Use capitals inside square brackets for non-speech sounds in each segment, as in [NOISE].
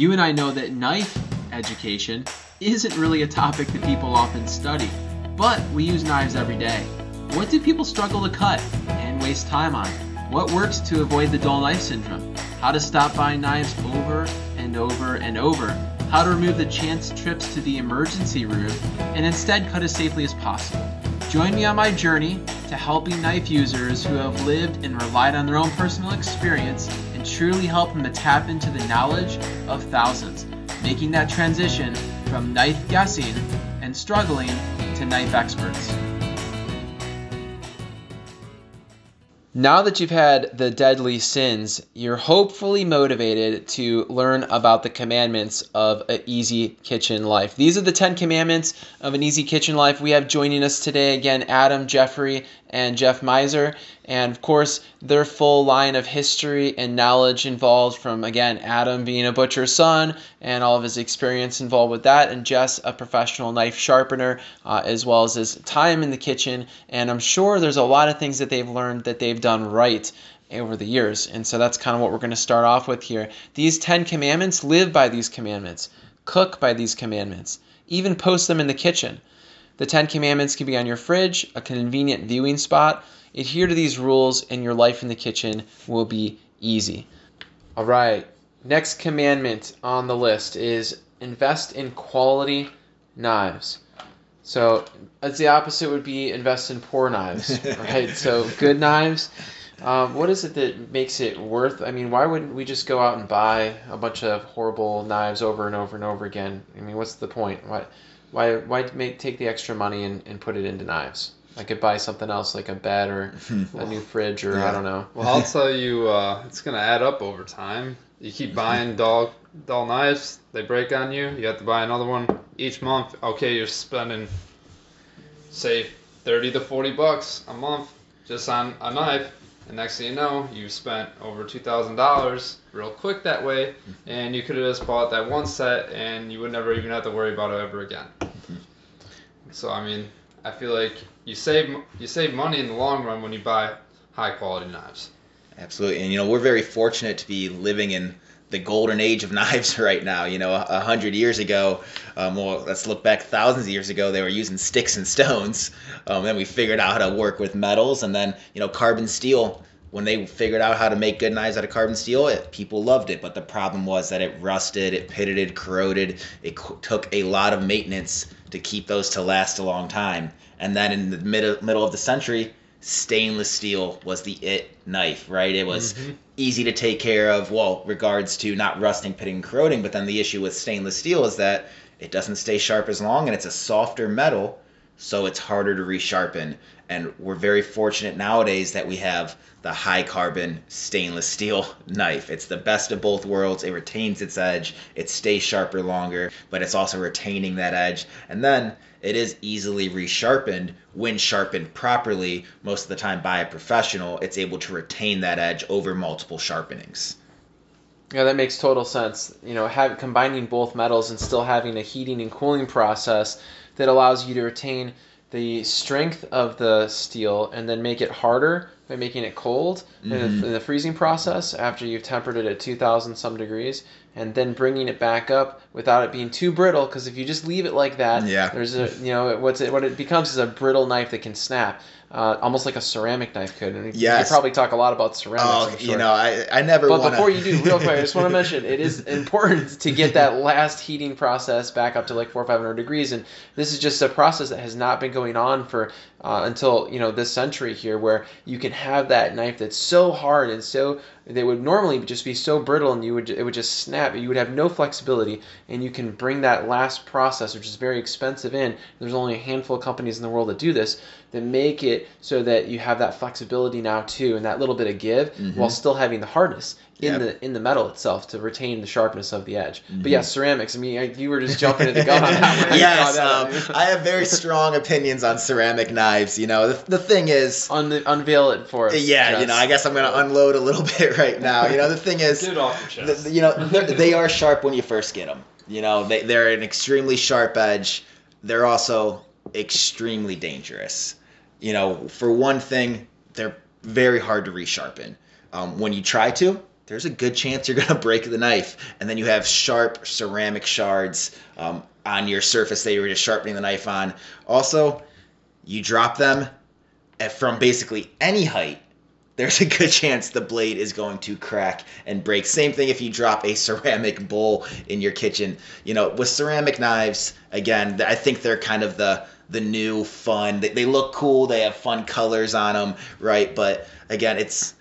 You and I know that knife education isn't really a topic that people often study, but we use knives every day. What do people struggle to cut and waste time on? What works to avoid the dull knife syndrome? How to stop buying knives over and over and over? How to remove the chance trips to the emergency room and instead cut as safely as possible? Join me on my journey to helping knife users who have lived and relied on their own personal experience and truly help them to tap into the knowledge of thousands, making that transition from knife guessing and struggling to knife experts. Now that you've had the deadly sins, you're hopefully motivated to learn about the commandments of an easy kitchen life. These are the 10 commandments of an easy kitchen life. We have joining us today again Adam, Jeffrey, and Jeff Miser. And of course, their full line of history and knowledge involved from, again, Adam being a butcher's son and all of his experience involved with that, and Jess, a professional knife sharpener, uh, as well as his time in the kitchen. And I'm sure there's a lot of things that they've learned that they've done right over the years. And so that's kind of what we're going to start off with here. These 10 commandments live by these commandments, cook by these commandments, even post them in the kitchen. The Ten Commandments can be on your fridge, a convenient viewing spot. Adhere to these rules, and your life in the kitchen will be easy. All right, next commandment on the list is invest in quality knives. So, as the opposite would be invest in poor knives, [LAUGHS] right? so, good knives. Um, what is it that makes it worth? I mean, why wouldn't we just go out and buy a bunch of horrible knives over and over and over again? I mean, what's the point? Why? Why why make take the extra money and, and put it into knives? I could buy something else like a bed or [LAUGHS] a new fridge or yeah. I don't know. Well, I'll tell you, uh, it's gonna add up over time. You keep buying [LAUGHS] dull dull knives, they break on you. You have to buy another one each month. Okay, you're spending say thirty to forty bucks a month just on a knife. And next thing you know, you spent over two thousand dollars real quick that way, mm-hmm. and you could have just bought that one set, and you would never even have to worry about it ever again. Mm-hmm. So I mean, I feel like you save you save money in the long run when you buy high quality knives. Absolutely, and you know we're very fortunate to be living in the golden age of [LAUGHS] knives right now. You know, a hundred years ago, um, well, let's look back thousands of years ago, they were using sticks and stones. Um, then we figured out how to work with metals, and then you know, carbon steel. When they figured out how to make good knives out of carbon steel, it, people loved it. But the problem was that it rusted, it pitted, corroded. It c- took a lot of maintenance to keep those to last a long time. And then in the mid- middle of the century, stainless steel was the it knife, right? It was mm-hmm. easy to take care of, well, regards to not rusting, pitting, corroding. But then the issue with stainless steel is that it doesn't stay sharp as long and it's a softer metal, so it's harder to resharpen. And we're very fortunate nowadays that we have the high carbon stainless steel [LAUGHS] knife. It's the best of both worlds. It retains its edge, it stays sharper longer, but it's also retaining that edge. And then it is easily resharpened when sharpened properly, most of the time by a professional. It's able to retain that edge over multiple sharpenings. Yeah, that makes total sense. You know, have, combining both metals and still having a heating and cooling process that allows you to retain the strength of the steel and then make it harder by making it cold mm-hmm. in, the, mm-hmm. in, the, freezing process after you've tempered it at 2000 some degrees and then bringing it back up without it being too brittle because if you just leave it like that yeah. there's a you know what's it, what it becomes is a brittle knife that can snap uh, almost like a ceramic knife could. And yes. you probably talk a lot about ceramics. Oh, sure. you know, I, I never. But wanna... before you do, real quick, I just want to [LAUGHS] mention it is important to get that last heating process back up to like four or five hundred degrees, and this is just a process that has not been going on for uh, until you know this century here, where you can have that knife that's so hard and so they would normally just be so brittle and you would it would just snap. You would have no flexibility and you can bring that last process which is very expensive in. There's only a handful of companies in the world that do this that make it so that you have that flexibility now too and that little bit of give mm-hmm. while still having the hardness in yep. the in the metal itself to retain the sharpness of the edge. Mm-hmm. But yeah, ceramics. I mean, you were just jumping at the gun on that one. [LAUGHS] yes, um, I have very strong opinions on ceramic knives. You know, the, the thing is, Un- unveil it for us. Yeah, you know, I guess I'm gonna unload a little [LAUGHS] bit right now. You know, the thing is, get off your chest. The, you know, they are sharp when you first get them. You know, they they're an extremely sharp edge. They're also extremely dangerous. You know, for one thing, they're very hard to resharpen. Um, when you try to, there's a good chance you're [LAUGHS] gonna break the knife, and then you have sharp ceramic shards um, on your surface that you were just sharpening the knife on. Also, you drop them at, from basically any height. [LAUGHS] There's a good chance the blade is going to crack and break. Same thing if you drop a [LAUGHS] ceramic bowl in your kitchen. You know, with ceramic knives, again, I think they're kind of the the new fun. They, they look cool. They have fun colors on them, right? But again, it's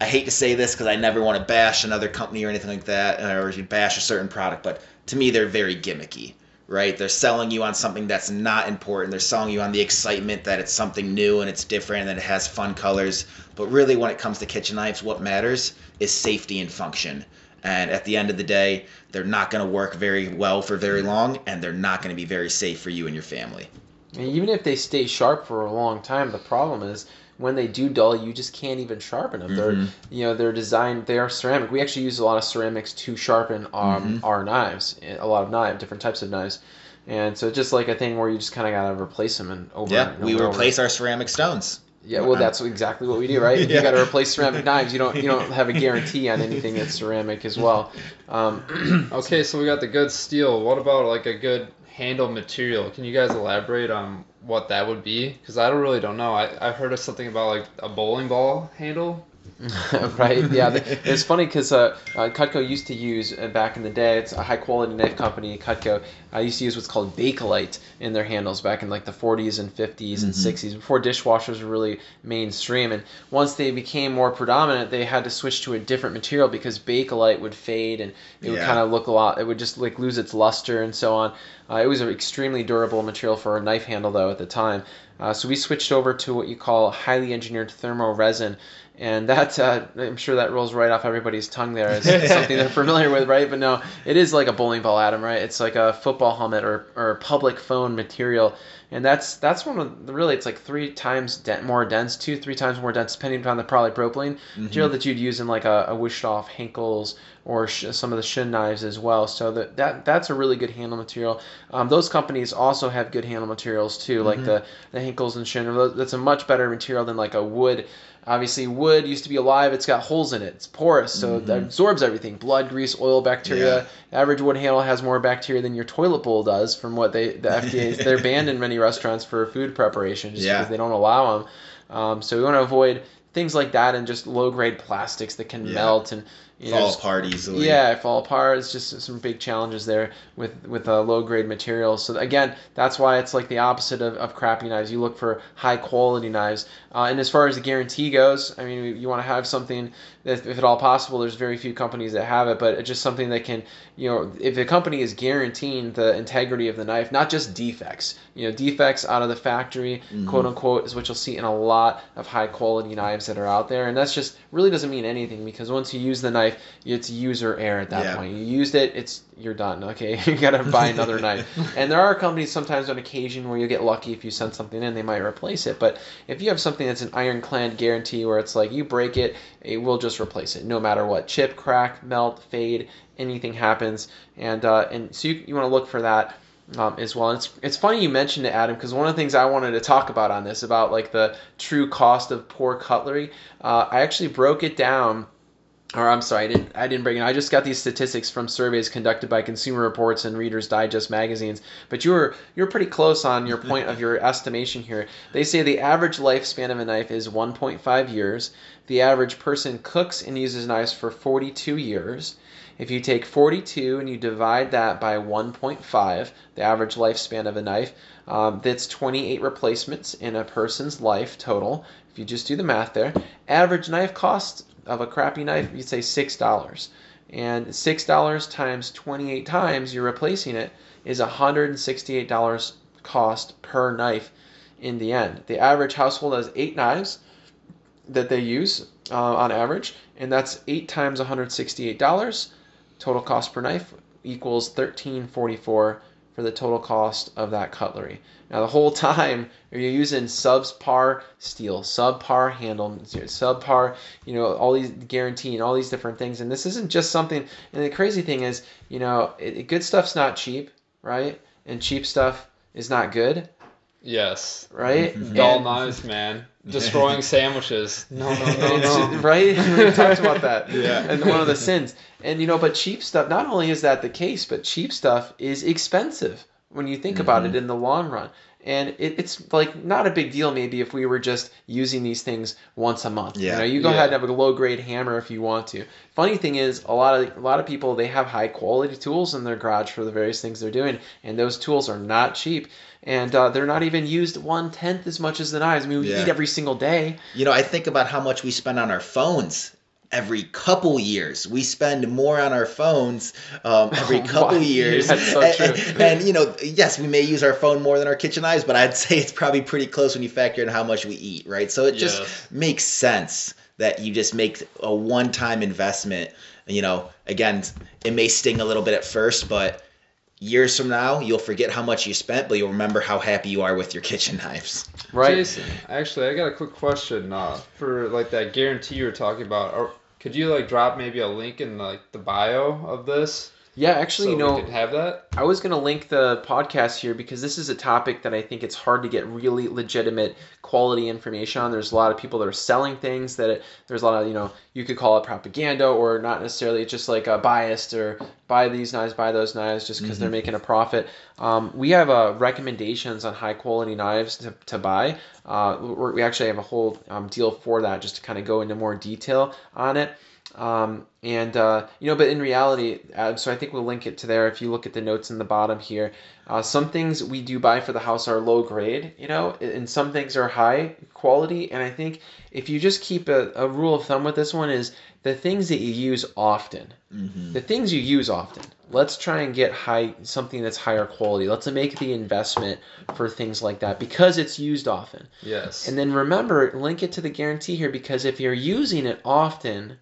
I hate to say this because I never want to bash another company or anything like that, uh, or you bash a certain product, but to me, they're very gimmicky, right? They're selling you on something that's not important. They're selling you on the excitement that it's something new and it's different and that it has fun colors. But really, when it comes to kitchen knives, what matters is safety and function. And at the end of the day, they're not going to work very well for very long, and they're not going to be very safe for you and your family. And even if they stay sharp for a long time, the problem is when they do dull, you just can't even sharpen them. They're Mhm. you know they're designed. They are ceramic. We actually use a lot of ceramics to sharpen um, Mhm. our knives. A lot of knives, different types of knives. And so it's just like a thing where you just kind of gotta replace them and over. Yeah, and we over. replace our ceramic stones. Yeah, well, that's exactly what we do, right? If [LAUGHS] you got to replace ceramic knives, you don't you don't [LAUGHS] have a guarantee on anything that's ceramic as well. Um, [CLEARS THROAT] Okay, so we got the good steel. What about like a good handle material? Can you guys elaborate on what that would be? Because I don't really don't know. I I heard of something about like a bowling ball handle. [LAUGHS] right? Yeah, it's funny because uh, uh, Cutco used to use uh, back in the day. It's a high quality knife company, Cutco. I uh, used to use what's called Bakelite in their handles back in like the 40s and 50s and Mhm. 60s before dishwashers were really mainstream. And once they became more predominant, they had to switch to a different material because Bakelite would fade and it would kind of look a lot. It would just like lose its luster and so on. Uh, it was an extremely durable material for a knife handle though at the time. Uh, so we switched over to what you call highly engineered thermo resin, and that uh, I'm sure that rolls right off everybody's tongue there as [LAUGHS] something they're familiar with, right? But no, it is like a bowling ball, Adam, right? It's like a football helmet or, or public phone material, and that's that's one of the, really it's like three times de- more dense, two three times more dense, depending on the polypropylene material that you'd use in like a, a Wüsthof Henckels or sh- some of the Shun knives as well. So that, that that's a really good handle material. Um, those companies also have good handle materials too, like the the Henckels and Shun. That's a much better material than like a wood. Obviously, wood used to be alive. It's got holes in it. It's porous, so it absorbs everything: blood, grease, oil, bacteria. Average wood handle has more bacteria than your toilet bowl does, from what they the FDA. [LAUGHS] they're banned in many restaurants for food preparation just Yeah. because they don't allow them. Um, so we want to avoid things like that and just low grade plastics that can Yeah. melt and you Fall just- apart easily. yeah, fall apart. It's just some big challenges there with with uh, low grade materials. So again, that's why it's like the opposite of, of crappy knives. You look for high quality knives. Uh, and as far as the guarantee goes, I mean, you want to have something that, if at all possible, there's very few companies that have it, but it's just something that can, you know, if a company is guaranteeing the integrity of the knife, not just defects. You know, defects out of the factory, quote unquote, is what you'll see in a lot of high quality knives that are out there, and that's just really doesn't mean anything because once you use the knife, it's user error at that Yeah. point. You used it, it's you're done. Okay, [LAUGHS] you gotta [LAUGHS] buy another knife. And there are companies sometimes on occasion where you get lucky if you send something in, they might replace it. But if you have something that's an ironclad guarantee where it's like you break it, it will just replace it no matter what. Chip, crack, melt, fade, anything happens, and uh, and so you, you want to look for that. Um, as well, and it's it's funny you mentioned it, Adam, because one of the things I wanted to talk about on this about like the true cost of poor cutlery, uh, I actually broke it down or I'm sorry, I didn't I didn't bring it. I just got these statistics from surveys conducted by Consumer Reports and Reader's Digest magazines. But you were you're pretty close on your point of your estimation here. They say the average lifespan of a knife is 1.5 years. The average person cooks and uses knives for 42 years. If you take 42 and you divide that by 1.5, the average lifespan of a knife, um, that's 28 replacements in a person's life total. If you just do the math there, average knife cost of a crappy knife, you'd say six dollars. And six dollars times 28 times you're replacing it is 168 dollars cost per knife in the end. The average household has eight knives that they use uh, on average, and that's eight times 168 dollars. Total cost per knife equals 1344 for the total cost of that cutlery. Now the whole [LAUGHS] time you're using subpar steel, subpar handle, subpar, you know, all these guaranteeing all these different things, and this isn't just something. And the crazy thing is, you know, it, good stuff's not cheap, right? And cheap stuff is not good, Yes. right? Mhm. Dull knives, man. Destroying [LAUGHS] sandwiches. No, no, [LAUGHS] no, It's- no. right? we talked about that. [LAUGHS] Yeah. And one of the sins. And you know, but cheap stuff. Not only is that the case, but cheap stuff is expensive when you think about Mm-hmm. it in the long run. And it, it's like not a big deal maybe if we were just using these things once a month. Yeah. You know, you go Yeah. ahead and have a low grade hammer if you want to. Funny thing is, a lot of a lot of people they have high quality tools in their garage for the various things they're doing, and those tools are not cheap. And uh, they're not even used one tenth as much as the knives. I mean, we Yeah. eat every single day. You know, I think about how much we spend on our phones every couple years. We spend more on our phones um, every Oh, [LAUGHS] couple wow. years. That's so and, true. And, and, you know, yes, we may use our phone more than our kitchen knives, but I'd [LAUGHS] say it's probably pretty close when you factor in how much we eat, right? So it just makes sense that you just make a one-time investment. You know, again, it may sting a little bit at first, but years from now, you'll forget how much you spent, but you'll remember how happy you are with your kitchen knives. Right. Jason, actually, I got a quick question uh, for like that guarantee you were talking about. Or could you like drop maybe a link in like the bio of this? Yeah, actually, so you know, have that. I was going to link the podcast here because this is a topic that I think it's hard to get really legitimate quality information on. There's a lot of people that are selling things that it, there's a lot of, you know, you could call it propaganda or not necessarily just like a biased or buy these knives, buy those knives just because they're making a profit. Um, we have uh, recommendations on high quality knives to, to buy. Uh, we actually have a whole um, deal for that just to kind of go into more detail on it. Um, and uh, you know, but in reality, uh, so I think we'll link it to there. If you look at the notes in the bottom here, uh, some things we do buy for the house are low grade, you know, and some things are high quality. And I think if you just keep a, a rule of thumb with this one is the things that you use often, Mm-hmm. the things you use often. Let's try and get high something that's higher quality. Let's make the investment for things like that because it's used often. Yes. And then remember, link it to the guarantee here because if you're using it often,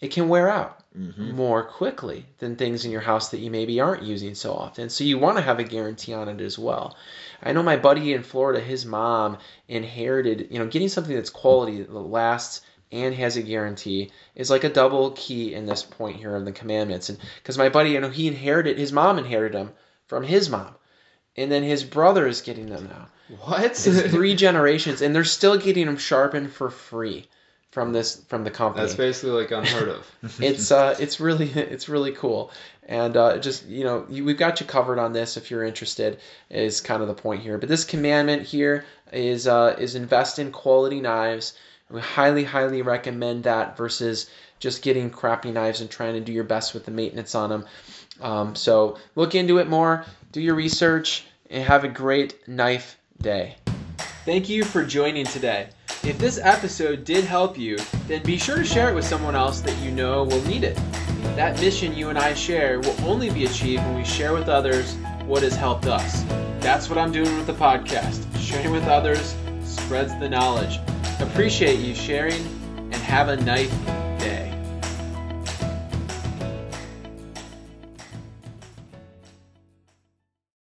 it can wear out Mm-hmm. more quickly than things in your house that you maybe aren't using so often. So you want to have a guarantee on it as well. I know my buddy in Florida, his mom inherited, you know, getting something that's quality that lasts and has a guarantee is like a double key in this point here of the commandments. And because my buddy, you know, he inherited, his mom inherited them from his mom. And then his brother is getting them now. what? It's three generations, and they're still getting them sharpened for free from this from the company. That's basically like unheard of. [LAUGHS] it's uh, it's really [LAUGHS] it's really cool, and uh, just you know you, we've got you covered on this if you're interested. Is kind of the point here. But this commandment here is uh, is invest in quality knives. We highly highly recommend that versus just getting crappy knives and trying to do your best with the maintenance on them. Um, so look into it more, do your research, and have a great knife day. Thank you for joining today. If this episode did help you, then be sure to share it with someone else that you know will need it. That mission you and I share will only be achieved when we share with others what has helped us. That's what I'm doing with the podcast. Sharing with others spreads the knowledge. Appreciate you sharing and have a nice